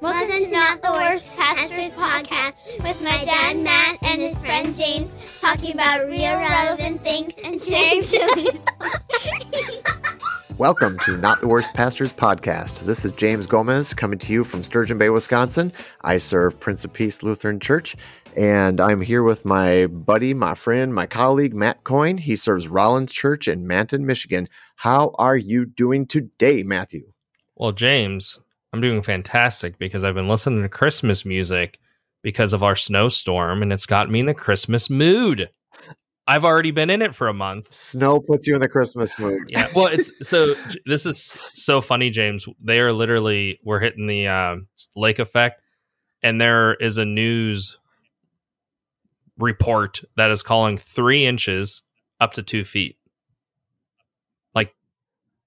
Welcome to Not the Worst Pastors Podcast with my dad Matt and his friend James talking about real relevant things and sharing stories. Welcome to Not the Worst Pastors Podcast. This is James Gomez coming to you from Sturgeon Bay, Wisconsin. I serve Prince of Peace Lutheran Church, and I'm here with my buddy, my friend, my colleague, Matt Coyne. He serves Rollins Church in Manton, Michigan. How are you doing today, Matthew? Well, James, I'm doing fantastic because I've been listening to Christmas music because of our snowstorm, and it's got me in the Christmas mood. I've already been in it for a month. Snow puts you in the Christmas mood. Yeah. Well, it's so this is so funny, James. They are literally we're hitting the uh, lake effect, and there is a news report that is calling three inches up to two feet.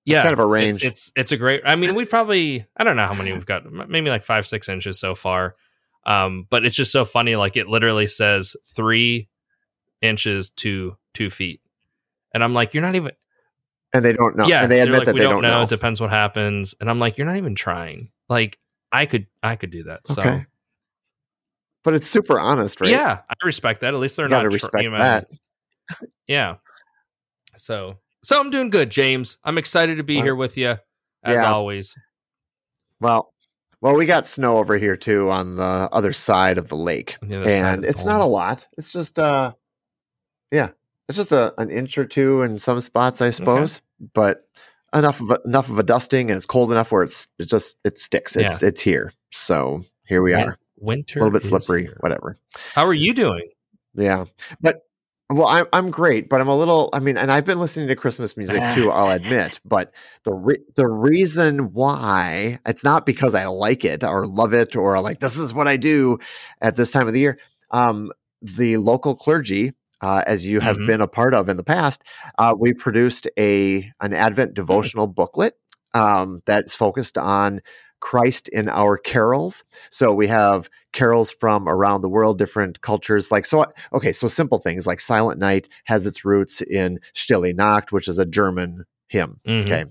Yeah, It's kind of a range. It's, it's it's a great. I mean, we probably I don't know how many we've got. Maybe like five six inches so far. Um, but it's just so funny. Like it literally says three inches to two feet, and I'm like, you're not even. and they don't know. Yeah, and they admit like, that we they don't, don't know. know. It depends what happens, and I'm like, you're not even trying. Like I could I could do that. So Okay. But it's super honest, right? yeah, I respect that. At least they're You gotta not tr- respect you know, that. Yeah. So so I'm doing good, James. I'm excited to be Well, here with you as yeah. always. Well, well, we got snow over here too on the other side of the lake, the other side of and it's not a lot. It's just uh, yeah, it's just a an inch or two in some spots, I suppose, but enough of a, enough of a dusting, and it's cold enough where it's it just it sticks. It's it's here, so here we are. Winter A little bit slippery, here. whatever. How are you doing? Yeah, but. Well, I'm I'm great, but I'm a little. I mean, and I've been listening to Christmas music too. I'll admit, but the re- the reason why it's not because I like it or love it or like this is what I do at this time of the year. Um, the local clergy, uh, as you have Mhm. been a part of in the past, uh, we produced a an Advent devotional booklet um, that's focused on Christ in our carols. So we have carols from around the world, different cultures. Like so, okay. So simple things like Silent Night has its roots in Stille Nacht, which is a German hymn. Mhm. Okay.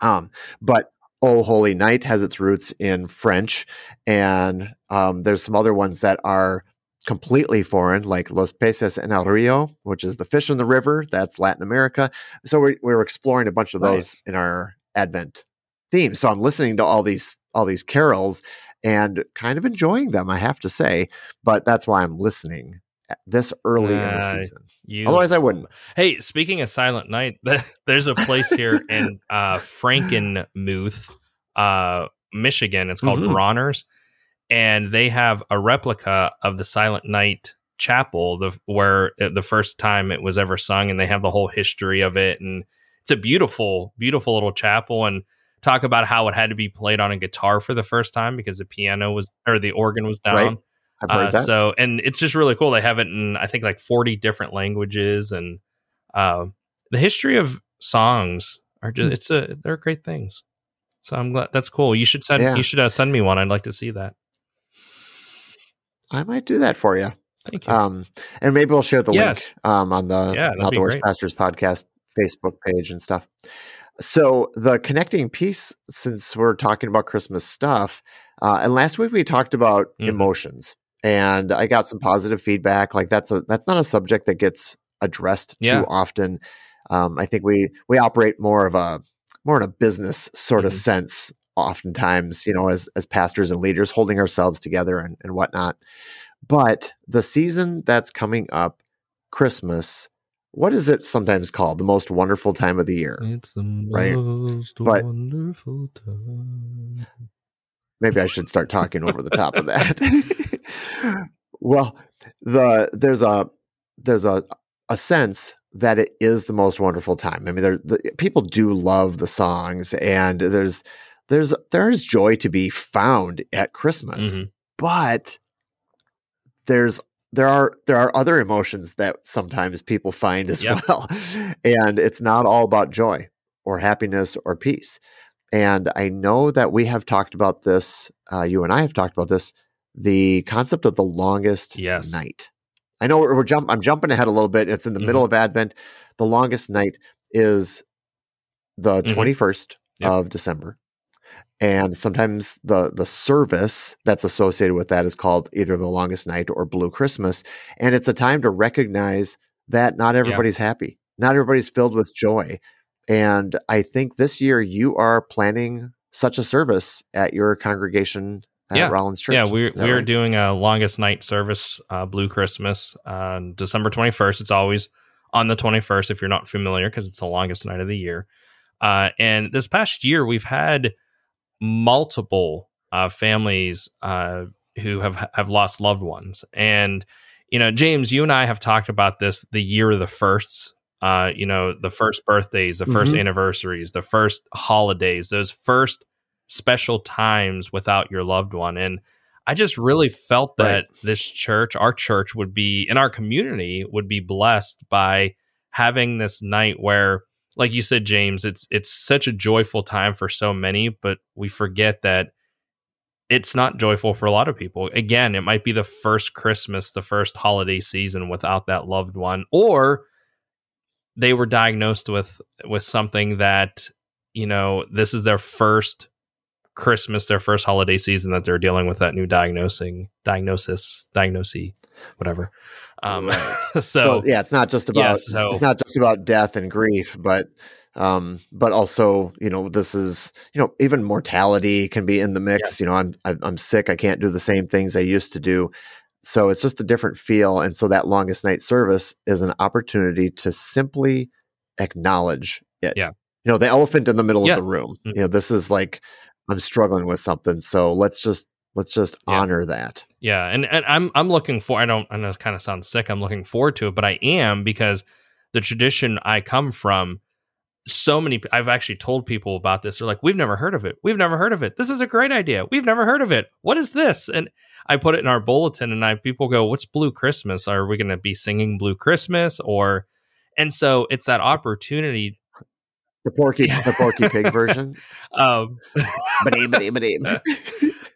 Um, but Oh Holy Night has its roots in French, and um, there's some other ones that are completely foreign, like Los Peces en el Rio, which is the fish in the river. That's Latin America. So we're, we're exploring a bunch of those in our Advent theme. So I'm listening to all these all these carols and kind of enjoying them, I have to say. But that's why I'm listening this early in the season. You Otherwise, I wouldn't. Hey, speaking of Silent Night, there's a place here in uh, Frankenmuth, uh, Michigan. It's called Mhm. Bronner's, and they have a replica of the Silent Night chapel, the where it, the first time it was ever sung, and they have the whole history of it, and it's a beautiful, beautiful little chapel, and talk about how it had to be played on a guitar for the first time because the piano was or the organ was down. Right. Uh, so, and it's just really cool. They have it in, I think, like 40 different languages, and uh, the history of songs are just, Hmm. it's a, they're great things. So I'm glad that's cool. You should send, Yeah. you should uh, send me one. I'd like to see that. I might do that for you. Thank you. Um, and maybe we'll share the Yes. link um, on the Yeah, that'd Not the Worst great. Pastors podcast Facebook page and stuff. So the connecting piece, since we're talking about Christmas stuff, uh, and last week we talked about Mhm. emotions, and I got some positive feedback. Like that's a that's not a subject that gets addressed Yeah. too often. Um, I think we we operate more of a more in a business sort of Mhm. sense oftentimes you know as as pastors and leaders holding ourselves together and, and whatnot but the season that's coming up christmas what is it sometimes called the most wonderful time of the year it's the right. most But- wonderful time. maybe i should start talking over the top of that well the there's a there's a a sense that it is the most wonderful time i mean there the, people do love the songs and there's there's there is joy to be found at christmas Mhm. but there's there are there are other emotions that sometimes people find as Yep. well and it's not all about joy or happiness or peace and i know that we have talked about this uh, you and i have talked about this the concept of the longest Yes. night i know we're, we're jump i'm jumping ahead a little bit it's in the Mhm. middle of advent the longest night is the Mhm. 21st Yep. of december and sometimes the the service that's associated with that is called either the longest night or blue christmas and it's a time to recognize that not everybody's yeah. happy not everybody's filled with joy and i think this year you are planning such a service at your congregation at yeah. Rollins Church. Yeah, we're we're right? doing a longest night service, uh, Blue Christmas, uh, December twenty first. It's always on the twenty first if you're not familiar, because it's the longest night of the year. Uh, and this past year, we've had multiple uh, families uh, who have have lost loved ones. And you know, James, you and I have talked about this the year of the firsts. Uh, you know, the first birthdays, the 1st mm-hmm. anniversaries, the first holidays, those first special times without your loved one. And I just really felt that right. this church, our church, would be in our community would be blessed by having this night where like you said, James, it's it's such a joyful time for so many, but we forget that it's not joyful for a lot of people. Again, it might be the first Christmas, the first holiday season without that loved one, or they were diagnosed with with something that you know this is their first Christmas, their first holiday season that they're dealing with that new diagnosing diagnosis, diagnosis, whatever. Um, right. so, so, yeah, it's not just about yeah, so, it's not just about death and grief, but um, but also you know this is you know even mortality can be in the mix. Yeah. You know, I'm I'm sick, I can't do the same things I used to do. So it's just a different feel, and so that longest night service is an opportunity to simply acknowledge it. Yeah. You know, the elephant in the middle yeah. of the room. Mm-hmm. You know, this is like I'm struggling with something. So let's just let's just yeah. honor that. Yeah, and and I'm I'm looking for. I don't. I know it kind of sounds sick. I'm looking forward to it, but I am because the tradition I come from. So many. I've actually told people about this. They're like, "We've never heard of it. We've never heard of it. This is a great idea. We've never heard of it. What is this?" And I put it in our bulletin, and I people go, "What's Blue Christmas? Are we going to be singing Blue Christmas?" Or, and so it's that opportunity the Porky, the Porky Pig version. Um,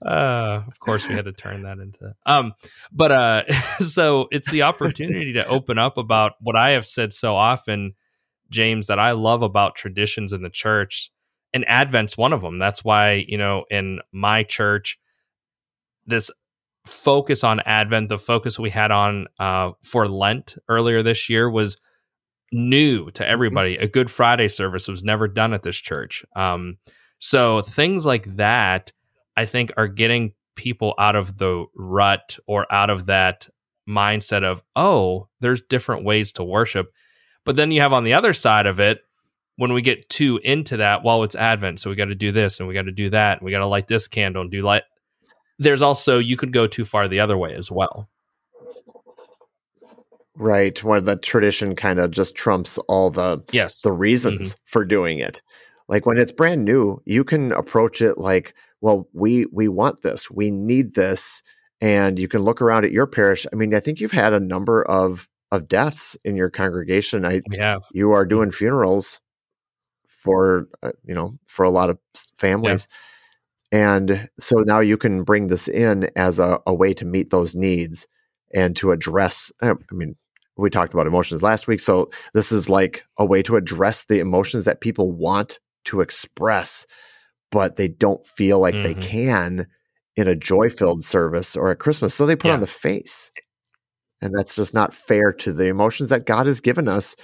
uh, of course, we had to turn that into. Um, but uh, so it's the opportunity to open up about what I have said so often, James, that I love about traditions in the church, and Advent's one of them. That's why you know in my church, this focus on Advent, the focus we had on uh, for Lent earlier this year was new to mm-hmm. everybody. A Good Friday service was never done at this church. Um, so things like that, I think, are getting people out of the rut or out of that mindset of, oh, there's different ways to worship. But then you have on the other side of it, when we get too into that, well, it's Advent, so we got to do this and we got to do that, and we got to light this candle and do light. There's also you could go too far the other way as well. Right, where the tradition kind of just trumps all the yes the reasons mm-hmm. for doing it. Like when it's brand new, you can approach it like, well, we we want this, we need this, and you can look around at your parish. I mean, I think you've had a number of of deaths in your congregation. I we have. You are doing funerals for uh, you know for a lot of families. Yeah. And so now you can bring this in as a, a way to meet those needs and to address. I mean, we talked about emotions last week. So this is like a way to address the emotions that people want to express, but they don't feel like mm-hmm. they can in a joy filled service or at Christmas. So they put yeah. on the face. And that's just not fair to the emotions that God has given us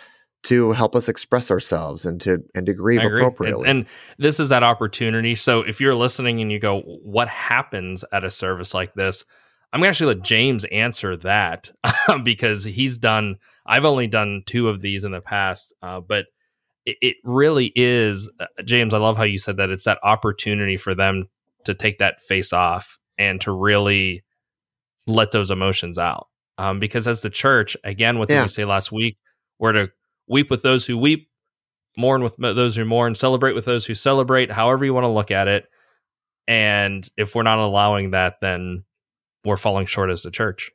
to help us express ourselves and to and to grieve appropriately. And, and, this is that opportunity. So if you're listening and you go, what happens at a service like this? I'm going to actually let James answer that because he's done. I've only done two of these in the past, uh, but it, it, really is, uh, James. I love how you said that. It's that opportunity for them to take that face off and to really let those emotions out. Um, because as the church, again, what did yeah. we say last week? We're to weep with those who weep, mourn with those who mourn, celebrate with those who celebrate. However you want to look at it. And if we're not allowing that, then we're falling short as the church.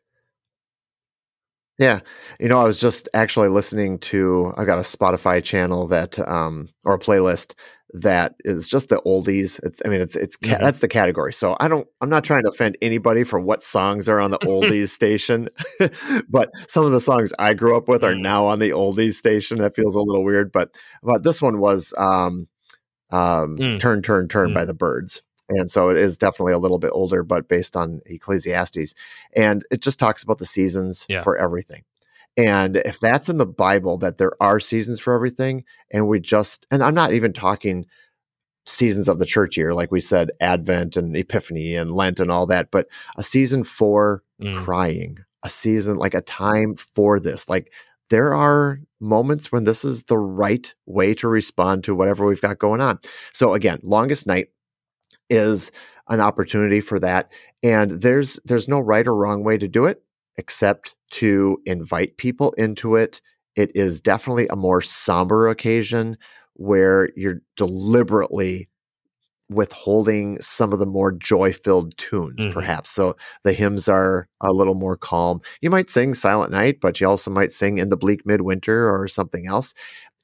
Yeah. You know, I was just actually listening to I got a Spotify channel that um or a playlist that is just the oldies. It's I mean it's it's mm-hmm. that's the category. So I don't I'm not trying to offend anybody for what songs are on the oldies station. but some of the songs I grew up with are mm. now on the oldies station. That feels a little weird, but but this one was um um mm. Turn Turn Turn mm. by the Byrds And so it is definitely a little bit older, but based on Ecclesiastes. And it just talks about the seasons Yeah. for everything. And if that's in the Bible, that there are seasons for everything, and we just, and I'm not even talking seasons of the church year, like we said, Advent and Epiphany and Lent and all that, but a season for Mm. crying, a season, like a time for this. Like there are moments when this is the right way to respond to whatever we've got going on. So again, longest night is an opportunity for that. And there's there's no right or wrong way to do it except to invite people into it. It is definitely a more somber occasion where you're deliberately withholding some of the more joy-filled tunes Mhm. perhaps so the hymns are a little more calm you might sing silent night but you also might sing in the bleak midwinter or something else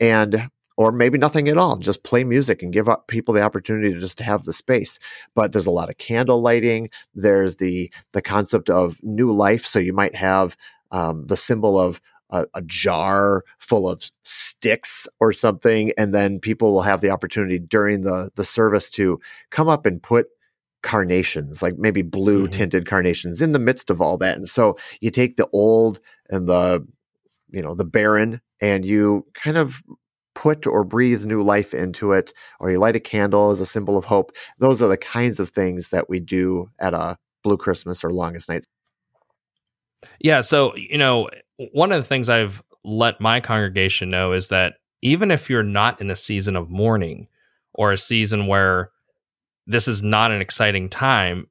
and or maybe nothing at all just play music and give up people the opportunity to just have the space. But there's a lot of candle lighting. There's the the concept of new life. So you might have um, the symbol of a, a jar full of sticks or something and then people will have the opportunity during the the service to come up and put carnations like maybe blue Mhm. tinted carnations in the midst of all that. And so you take the old and the you know the barren and you kind of put or breathe new life into it or you light a candle as a symbol of hope those are the kinds of things that we do at a blue christmas or longest nights Yeah. So, you know, one of the things I've let my congregation know is that even if you're not in a season of mourning or a season where this is not an exciting time,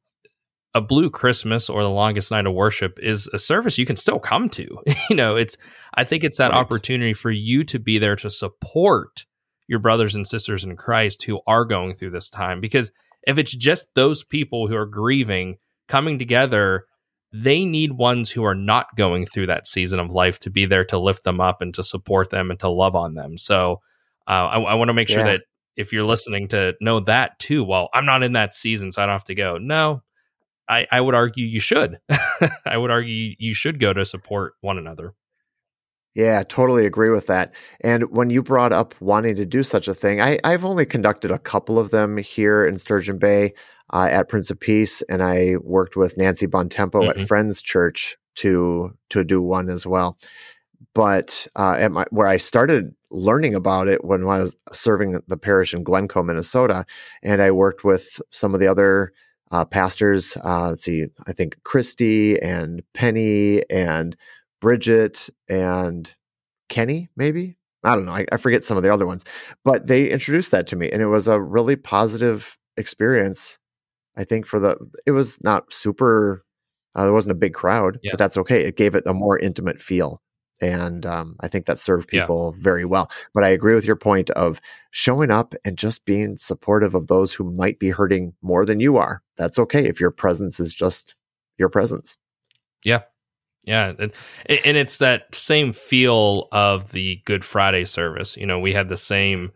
a blue Christmas or the longest night of worship is a service you can still come to. you know, it's, I think it's that Right. opportunity for you to be there to support your brothers and sisters in Christ who are going through this time. Because if it's just those people who are grieving coming together, they need ones who are not going through that season of life to be there to lift them up and to support them and to love on them. So uh, I, I want to make sure Yeah. that if you're listening to know that too, well, I'm not in that season, so I don't have to go. No, I, I would argue you should. I would argue you should go to support one another. Yeah, totally agree with that. And when you brought up wanting to do such a thing, I, I've only conducted a couple of them here in Sturgeon Bay uh, at Prince of Peace, and I worked with Nancy Bontempo Mhm. at Friends Church to to do one as well. But uh, at my where I started learning about it when I was serving the parish in Glencoe, Minnesota, and I worked with some of the other uh, pastors. Uh, let's see, I think Christy and Penny and Bridget and Kenny, maybe. I don't know. I, I forget some of the other ones, but they introduced that to me, and it was a really positive experience. I think for the it was not super. Uh, there wasn't a big crowd, Yeah. but that's okay. It gave it a more intimate feel, and um, I think that served Yeah. people very well. But I agree with your point of showing up and just being supportive of those who might be hurting more than you are. That's okay if your presence is just your presence. Yeah, and, and it's that same feel of the Good Friday service. You know, we had the same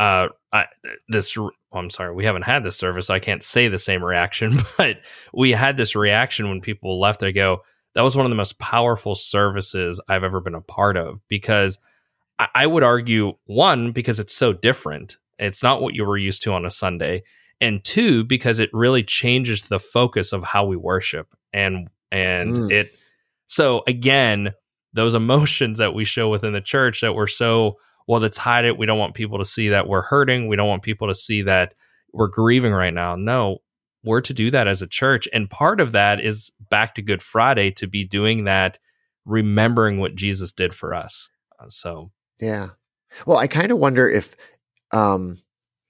uh I, this well, I'm sorry, we haven't had this service. So I can't say the same reaction, but we had this reaction when people left. They go, "That was one of the most powerful services I've ever been a part of." Because I, I would argue, one, because it's so different. It's not what you were used to on a Sunday, and two, because it really changes the focus of how we worship, and and Mm. it. So again, those emotions that we show within the church that we're so well, let's hide it. We don't want people to see that we're hurting. We don't want people to see that we're grieving right now. No, we're to do that as a church. And part of that is back to Good Friday to be doing that, remembering what Jesus did for us. Uh, So, Yeah. Well, I kind of wonder if um,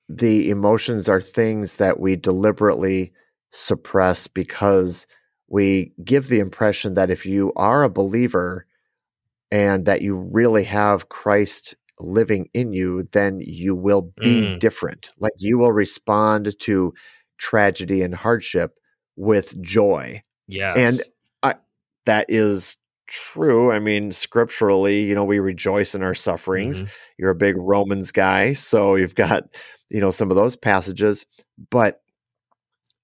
the emotions are things that we deliberately suppress because we give the impression that if you are a believer and that you really have Christ living in you, then you will be Mm. different. Like you will respond to tragedy and hardship with joy yes. and I, that is true. I mean, scripturally, you know, we rejoice in our sufferings. Mhm. You're a big Romans guy, so you've got, you know, some of those passages, but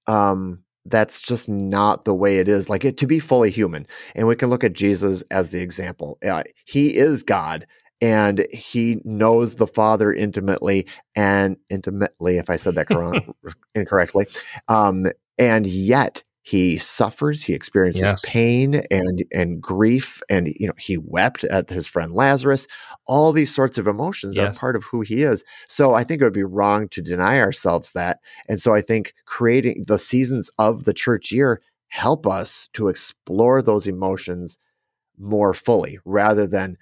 um that's just not the way it is. Like it to be fully human. And we can look at Jesus as the example. Uh, he is God and he knows the Father intimately and intimately, if I said that incorrectly. Um, and yet he suffers he experiences yes. pain and and grief and you know he wept at his friend lazarus all these sorts of emotions yes. are part of who he is so i think it would be wrong to deny ourselves that and so i think creating the seasons of the church year help us to explore those emotions more fully rather than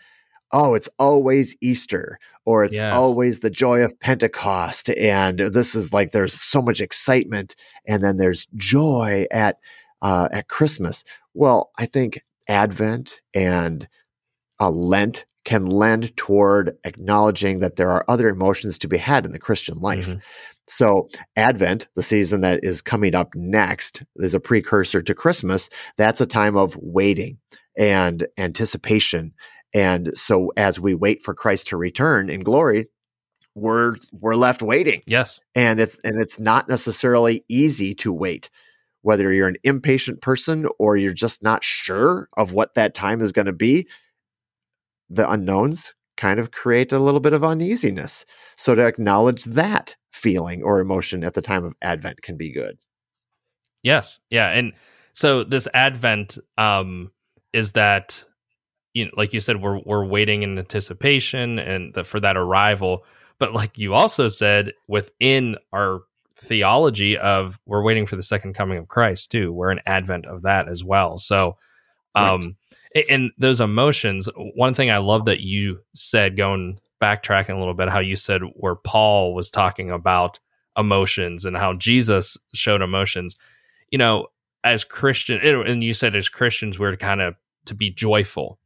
oh, it's always Easter or it's yes. always the joy of Pentecost. And this is like there's so much excitement and then there's joy at uh, at Christmas. Well, I think Advent and uh, Lent can lend toward acknowledging that there are other emotions to be had in the Christian life. Mm-hmm. So, Advent, the season that is coming up next, is a precursor to Christmas. That's a time of waiting and anticipation and so as we wait for Christ to return in glory, we're we're left waiting. Yes. And it's and it's not necessarily easy to wait. Whether you're an impatient person or you're just not sure of what that time is going to be, the unknowns kind of create a little bit of uneasiness. So to acknowledge that feeling or emotion at the time of Advent can be good. Yes. Yeah. And so this Advent um is that you know, like you said, we're we're waiting in anticipation and the, for that arrival. But like you also said, within our theology of we're waiting for the second coming of Christ too. We're an advent of that as well. So, um, right. and those emotions. One thing I love that you said, going backtracking a little bit, how you said where Paul was talking about emotions and how Jesus showed emotions. You know, as Christian, and you said as Christians, we're kind of to be joyful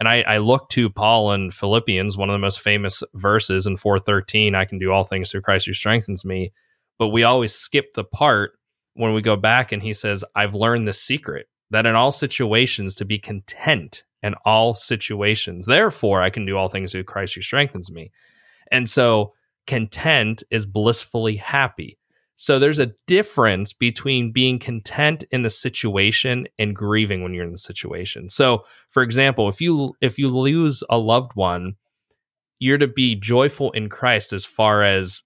and I, I look to Paul in Philippians, one of the most famous verses in 413, I can do all things through Christ who strengthens me. But we always skip the part when we go back and he says, I've learned the secret that in all situations to be content in all situations. Therefore, I can do all things through Christ who strengthens me. And so content is blissfully happy. So there's a difference between being content in the situation and grieving when you're in the situation. So, for example, if you if you lose a loved one, you're to be joyful in Christ as far as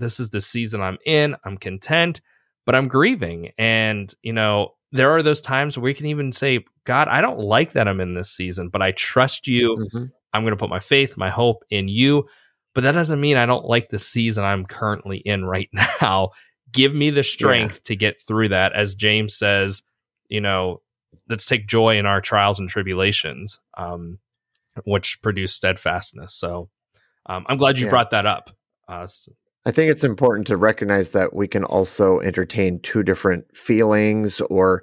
this is the season I'm in, I'm content, but I'm grieving. And, you know, there are those times where we can even say, God, I don't like that I'm in this season, but I trust you. Mm-hmm. I'm going to put my faith, my hope in you. But that doesn't mean I don't like the season I'm currently in right now give me the strength yeah. to get through that as james says you know let's take joy in our trials and tribulations um, which produce steadfastness so um, i'm glad you yeah. brought that up uh, so. i think it's important to recognize that we can also entertain two different feelings or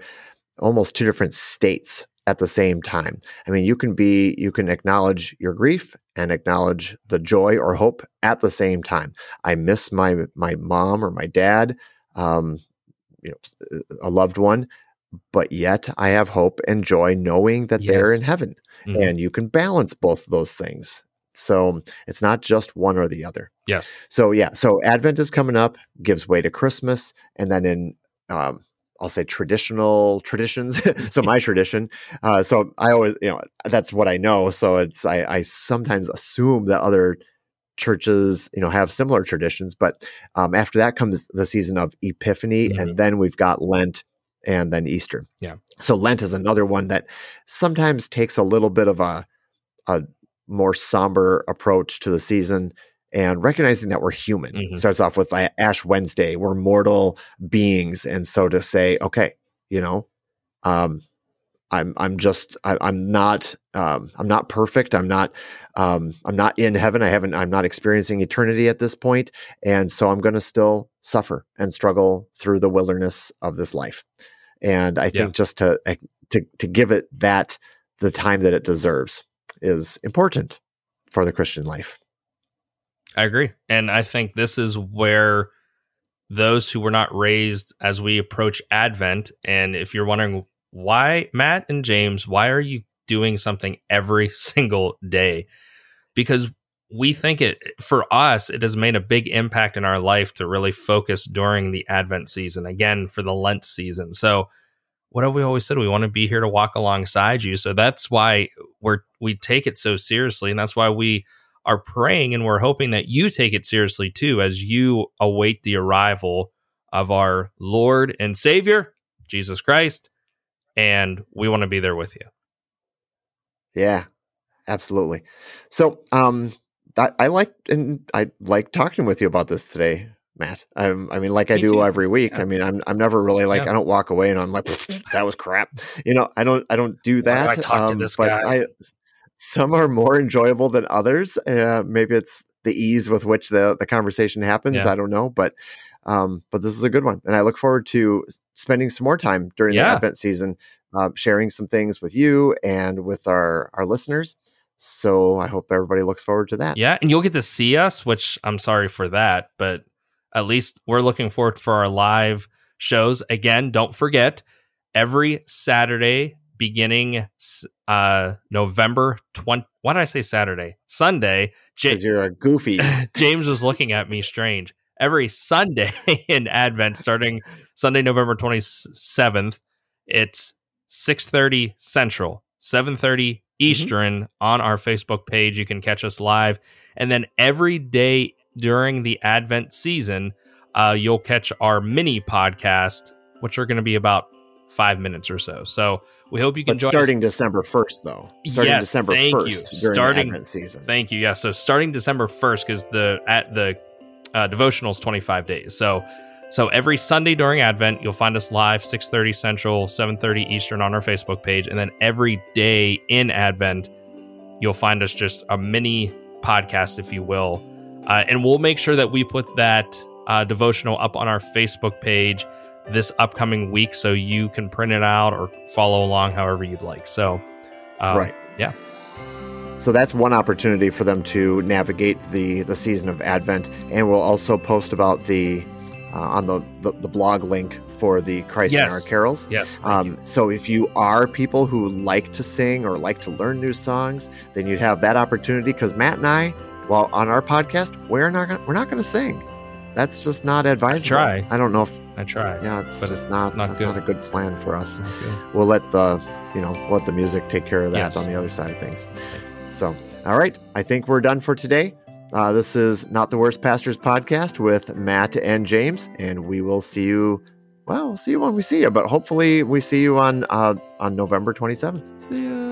almost two different states at the same time. I mean, you can be, you can acknowledge your grief and acknowledge the joy or hope at the same time. I miss my my mom or my dad, um, you know, a loved one, but yet I have hope and joy knowing that yes. they're in heaven. Mm-hmm. And you can balance both those things. So it's not just one or the other. Yes. So yeah. So Advent is coming up, gives way to Christmas, and then in um, I'll say traditional traditions. so my tradition. Uh, so I always, you know, that's what I know. So it's I, I sometimes assume that other churches, you know, have similar traditions. But um, after that comes the season of Epiphany, mm-hmm. and then we've got Lent and then Easter. Yeah. So Lent is another one that sometimes takes a little bit of a a more somber approach to the season and recognizing that we're human. Mm-hmm. starts off with ash wednesday we're mortal beings and so to say okay you know um i'm i'm just I, am not um i'm not perfect. I'm not um i'm not in heaven. I haven't i'm not experiencing eternity at this point and so i'm going to still suffer and struggle through the wilderness of this life. And i yeah. think just to eh, to to give it that the time that it deserves is important for the christian life I agree. And I think this is where those who were not raised as we approach Advent, and if you're wondering why, Matt and James, why are you doing something every single day? Because we think it, for us, it has made a big impact in our life to really focus during the Advent season, again, for the Lent season. So, what have we always said? We want to be here to walk alongside you. So that's why we're we take it so seriously, and that's why we are praying and we're hoping that you take it seriously too as you await the arrival of our Lord and Savior, Jesus Christ. And we want to be there with you. Yeah, absolutely. So, um, I, I like and I like talking with you about this today, Matt. Um, I mean, like Me I do too. every week. Yeah. I mean, I'm I'm never really like yeah. I don't walk away and I'm like that was crap. You know, I don't I don't do that. I talk um, to this but guy? I, some are more enjoyable than others. Uh, maybe it's the ease with which the the conversation happens. Yeah. I don't know, but um, but this is a good one, and I look forward to spending some more time during the Advent season, uh, sharing some things with you and with our our listeners. So I hope everybody looks forward to that. Yeah, and you'll get to see us, which I'm sorry for that, but at least we're looking forward for our live shows. Again, don't forget every Saturday beginning uh November 20 why did I say Saturday? Sunday. Because you're a goofy. James was looking at me strange. Every Sunday in Advent, starting Sunday, November 27th, it's 6:30 Central, 7:30 Mm-hmm. Eastern mm-hmm. on our Facebook page. You can catch us live. And then every day during the Advent season, uh, you'll catch our mini podcast, which are going to be about five minutes or so. So we hope you can but join starting us. December 1st, though. Starting yes, December 1st during starting, season. Thank you. Yeah. So starting December 1st, because the at the uh, devotional is 25 days. So so every Sunday during Advent, you'll find us live 6:30 Central, 7:30 Eastern on our Facebook page, and then every day in Advent, you'll find us just a mini podcast, if you will, uh, and we'll make sure that we put that uh, devotional up on our Facebook page this upcoming week, so you can print it out or follow along however you'd like. So, um, right, yeah. So that's one opportunity for them to navigate the the season of Advent, and we'll also post about the uh, on the, the, the blog link for the Christ yes. in Our Carols. Yes. Um, so if you are people who like to sing or like to learn new songs, then you'd have that opportunity. Because Matt and I, well, on our podcast, we're not gonna, we're not going to sing. That's just not advisable. I try. I don't know if I try. Yeah, it's but just it's not. not that's good. not a good plan for us. We'll let the you know let the music take care of that yes. on the other side of things. So, all right, I think we're done for today. Uh, this is Not the Worst Pastors podcast with Matt and James, and we will see you. Well, we'll see you when we see you, but hopefully we see you on uh, on November 27th. See ya.